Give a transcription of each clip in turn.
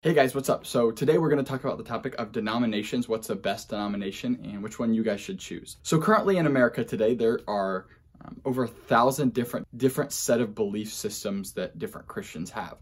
Hey guys, what's up? So today we're going to talk about the topic of denominations, what's the best denomination, and which one you guys should choose. So currently in America today, there are um, over a thousand different different set of belief systems that different Christians have.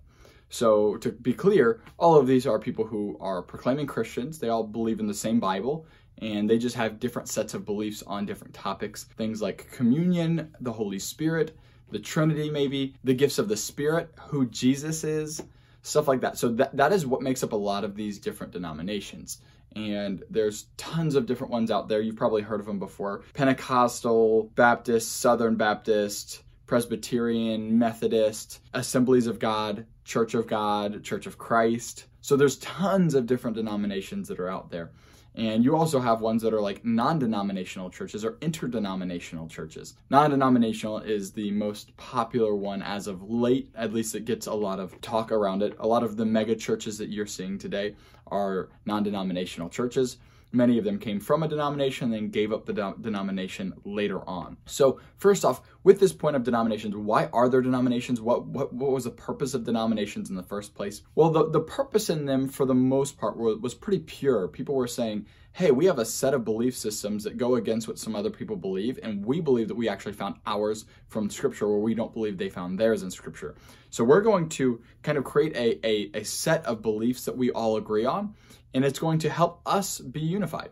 So to be clear, all of these are people who are proclaiming Christians. They all believe in the same Bible, and they just have different sets of beliefs on different topics. Things like communion, the Holy Spirit, the Trinity, maybe, the gifts of the Spirit, who Jesus is, stuff like that. So that, that is what makes up a lot of these different denominations. And there's tons of different ones out there. You've probably heard of them before Pentecostal, Baptist, Southern Baptist, Presbyterian, Methodist, Assemblies of God, Church of God, Church of Christ. So there's tons of different denominations that are out there. And you also have ones that are like non denominational churches or interdenominational churches. Non denominational is the most popular one as of late, at least it gets a lot of talk around it. A lot of the mega churches that you're seeing today are non denominational churches. Many of them came from a denomination and then gave up the de- denomination later on. So, first off, with this point of denominations, why are there denominations? What, what, what was the purpose of denominations in the first place? Well, the, the purpose in them, for the most part, was, was pretty pure. People were saying, hey, we have a set of belief systems that go against what some other people believe, and we believe that we actually found ours from Scripture where we don't believe they found theirs in Scripture. So, we're going to kind of create a, a, a set of beliefs that we all agree on and it's going to help us be unified.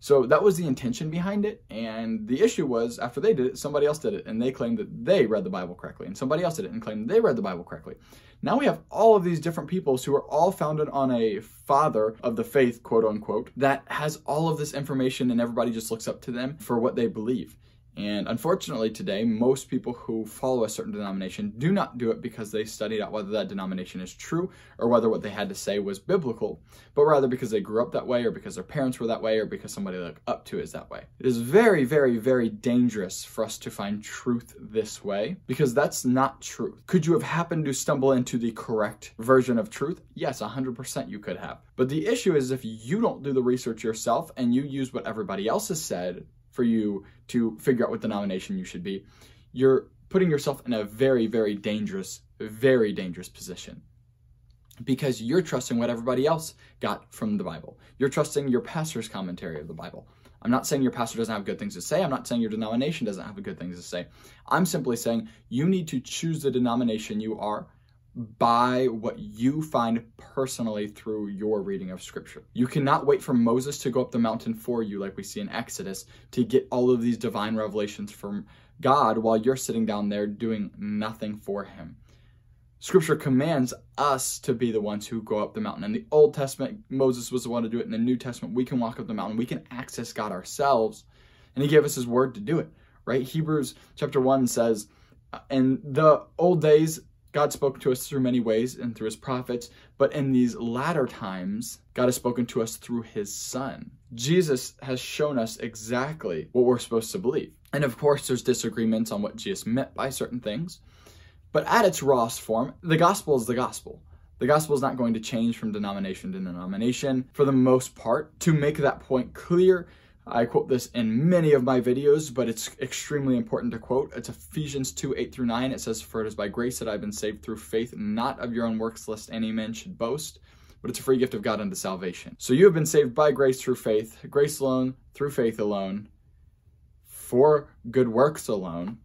So that was the intention behind it. And the issue was after they did it, somebody else did it and they claimed that they read the Bible correctly. And somebody else did it and claimed they read the Bible correctly. Now we have all of these different peoples who are all founded on a father of the faith, quote unquote, that has all of this information and everybody just looks up to them for what they believe. And unfortunately, today, most people who follow a certain denomination do not do it because they studied out whether that denomination is true or whether what they had to say was biblical, but rather because they grew up that way or because their parents were that way or because somebody looked up to is that way. It is very, very, very dangerous for us to find truth this way because that's not truth. Could you have happened to stumble into the correct version of truth? Yes, 100% you could have. But the issue is if you don't do the research yourself and you use what everybody else has said for you to figure out what denomination you should be, you're putting yourself in a very, very dangerous, very dangerous position because you're trusting what everybody else got from the Bible. You're trusting your pastor's commentary of the Bible. I'm not saying your pastor doesn't have good things to say. I'm not saying your denomination doesn't have good things to say. I'm simply saying you need to choose the denomination you are by what you find personally through your reading of scripture. You cannot wait for Moses to go up the mountain for you, like we see in Exodus, to get all of these divine revelations from God while you're sitting down there doing nothing for him. Scripture commands us to be the ones who go up the mountain. In the Old Testament, Moses was the one to do it. In the New Testament, we can walk up the mountain. We can access God ourselves. And he gave us his word to do it, right? Hebrews chapter 1 says, In the old days, God spoke to us through many ways and through his prophets, but in these latter times, God has spoken to us through his son. Jesus has shown us exactly what we're supposed to believe. And of course, there's disagreements on what Jesus meant by certain things, but at its rawest form, the gospel is the gospel. The gospel is not going to change from denomination to denomination for the most part. To make that point clear, I quote this in many of my videos, but it's extremely important to quote. It's Ephesians 2 8 through 9. It says, For it is by grace that I've been saved through faith, not of your own works, lest any man should boast, but it's a free gift of God unto salvation. So you have been saved by grace through faith, grace alone, through faith alone, for good works alone,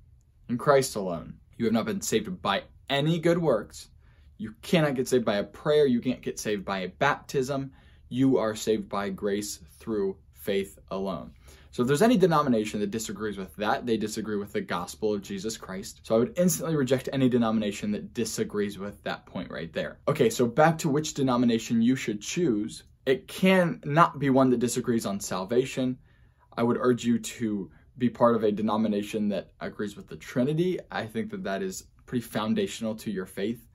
in Christ alone. You have not been saved by any good works. You cannot get saved by a prayer. You can't get saved by a baptism. You are saved by grace through faith alone. So if there's any denomination that disagrees with that, they disagree with the gospel of Jesus Christ. So I would instantly reject any denomination that disagrees with that point right there. Okay, so back to which denomination you should choose. It can not be one that disagrees on salvation. I would urge you to be part of a denomination that agrees with the Trinity. I think that that is pretty foundational to your faith.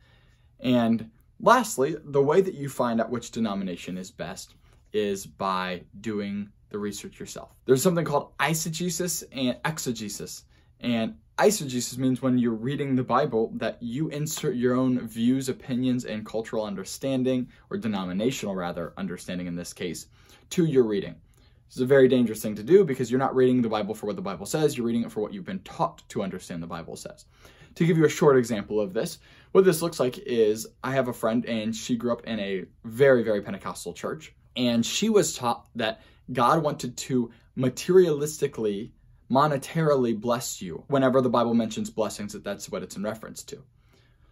And lastly, the way that you find out which denomination is best is by doing the research yourself. There's something called eisegesis and exegesis. And eisegesis means when you're reading the Bible that you insert your own views, opinions, and cultural understanding, or denominational rather, understanding in this case, to your reading. This is a very dangerous thing to do because you're not reading the Bible for what the Bible says, you're reading it for what you've been taught to understand the Bible says. To give you a short example of this, what this looks like is I have a friend and she grew up in a very, very Pentecostal church. And she was taught that God wanted to materialistically, monetarily bless you. Whenever the Bible mentions blessings, that that's what it's in reference to.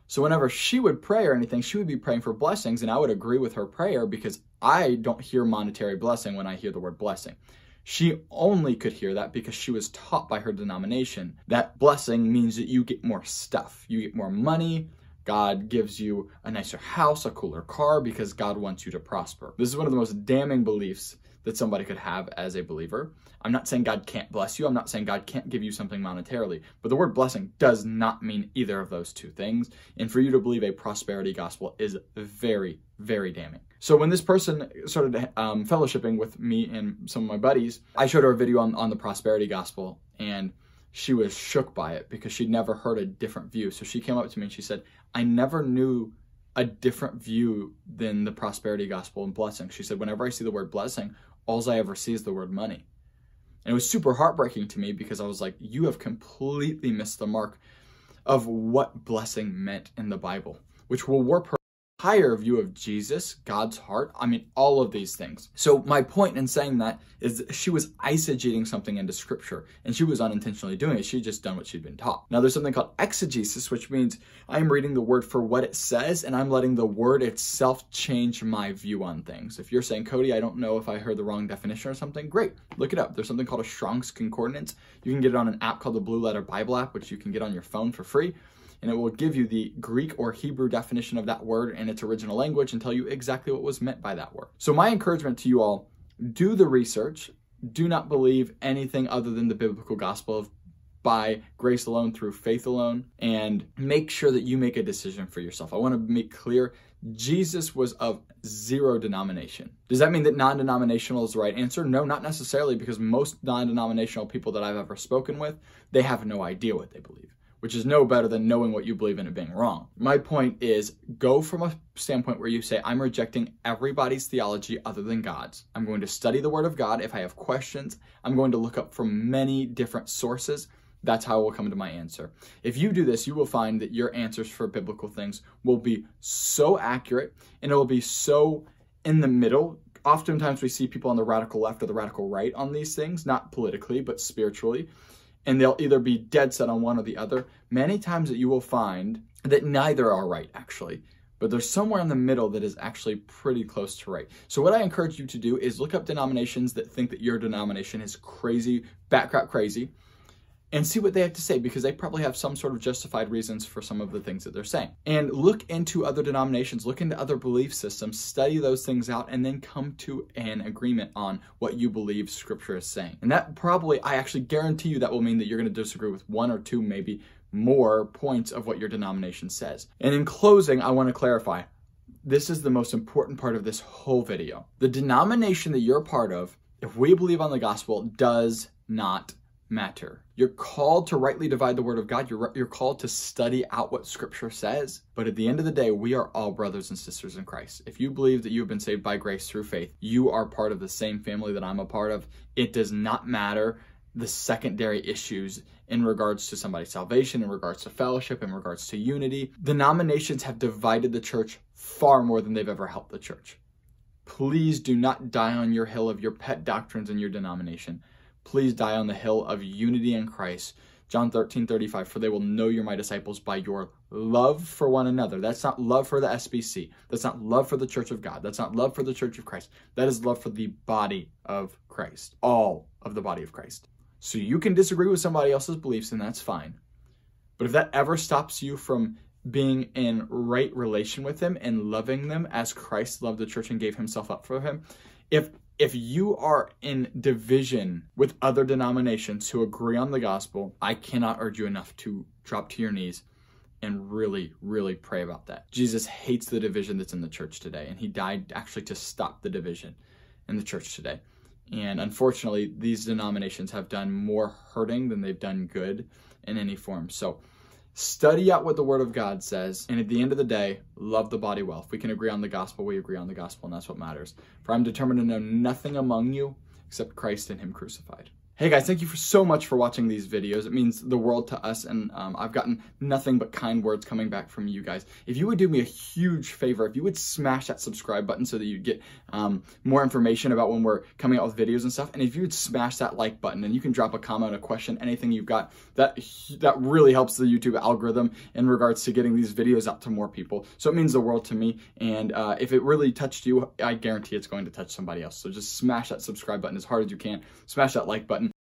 So whenever she would pray or anything, she would be praying for blessings, and I would agree with her prayer because I don't hear monetary blessing when I hear the word blessing. She only could hear that because she was taught by her denomination that blessing means that you get more stuff. You get more money. God gives you a nicer house, a cooler car because God wants you to prosper. This is one of the most damning beliefs that somebody could have as a believer. I'm not saying God can't bless you. I'm not saying God can't give you something monetarily. But the word blessing does not mean either of those two things. And for you to believe a prosperity gospel is very, very damning. So when this person started um, fellowshipping with me and some of my buddies, I showed her a video on, on the prosperity gospel and she was shook by it because she'd never heard a different view. So she came up to me and she said, I never knew a different view than the prosperity gospel and blessing. She said, whenever I see the word blessing, all I ever see is the word money. And it was super heartbreaking to me because I was like, you have completely missed the mark of what blessing meant in the Bible, which will warp her higher view of Jesus, God's heart. I mean, all of these things. So my point in saying that is that she was eisegeting something into scripture and she was unintentionally doing it. She'd just done what she'd been taught. Now there's something called exegesis, which means I'm reading the word for what it says and I'm letting the word itself change my view on things. If you're saying, Cody, I don't know if I heard the wrong definition or something, great. Look it up. There's something called a Strong's Concordance. You can get it on an app called the Blue Letter Bible app, which you can get on your phone for free and it will give you the Greek or Hebrew definition of that word in its original language and tell you exactly what was meant by that word. So, my encouragement to you all do the research. Do not believe anything other than the biblical gospel of by grace alone through faith alone and make sure that you make a decision for yourself. I want to make clear Jesus was of zero denomination. Does that mean that non denominational is the right answer? No, not necessarily, because most non denominational people that I've ever spoken with, they have no idea what they believe which is no better than knowing what you believe in and being wrong. My point is go from a standpoint where you say, I'm rejecting everybody's theology other than God's. I'm going to study the Word of God. If I have questions, I'm going to look up from many different sources. That's how I will come to my answer. If you do this, you will find that your answers for biblical things will be so accurate and it will be so in the middle oftentimes we see people on the radical left or the radical right on these things, not politically, but spiritually and they'll either be dead set on one or the other. Many times that you will find that neither are right, actually. But there's somewhere in the middle that is actually pretty close to right. So, what I encourage you to do is look up denominations that think that your denomination is crazy, backcrap crazy, and see what they have to say because they probably have some sort of justified reasons for some of the things that they're saying. And look into other denominations, look into other belief systems, study those things out, and then come to an agreement on what you believe scripture is saying. And that probably, I actually guarantee you, that will mean that you're going to disagree with one or two, maybe more points of what your denomination says. And in closing, I want to clarify this is the most important part of this whole video. The denomination that you're part of, if we believe on the gospel, does not matter. You're called to rightly divide the word of God. You're, you're called to study out what scripture says. But at the end of the day, we are all brothers and sisters in Christ. If you believe that you have been saved by grace through faith, you are part of the same family that I'm a part of. It does not matter the secondary issues in regards to somebody's salvation, in regards to fellowship, in regards to unity. Denominations have divided the church far more than they've ever helped the church. Please do not die on your hill of your pet doctrines and your denomination. Please die on the hill of unity in Christ. John 13, 35, for they will know you're my disciples by your love for one another. That's not love for the SBC. That's not love for the church of God. That's not love for the church of Christ. That is love for the body of Christ. All of the body of Christ. So you can disagree with somebody else's beliefs, and that's fine. But if that ever stops you from being in right relation with them and loving them as Christ loved the church and gave himself up for him, if if you are in division with other denominations who agree on the gospel, I cannot urge you enough to drop to your knees and really, really pray about that. Jesus hates the division that's in the church today, and he died actually to stop the division in the church today. And unfortunately, these denominations have done more hurting than they've done good in any form. So, Study out what the Word of God says, and at the end of the day, love the body well. If we can agree on the gospel, we agree on the gospel, and that's what matters. For I'm determined to know nothing among you except Christ and Him crucified. Hey guys, thank you for so much for watching these videos. It means the world to us, and um, I've gotten nothing but kind words coming back from you guys. If you would do me a huge favor, if you would smash that subscribe button so that you get um, more information about when we're coming out with videos and stuff, and if you would smash that like button, and you can drop a comment, a question, anything you've got, that that really helps the YouTube algorithm in regards to getting these videos out to more people. So it means the world to me, and uh, if it really touched you, I guarantee it's going to touch somebody else. So just smash that subscribe button as hard as you can. Smash that like button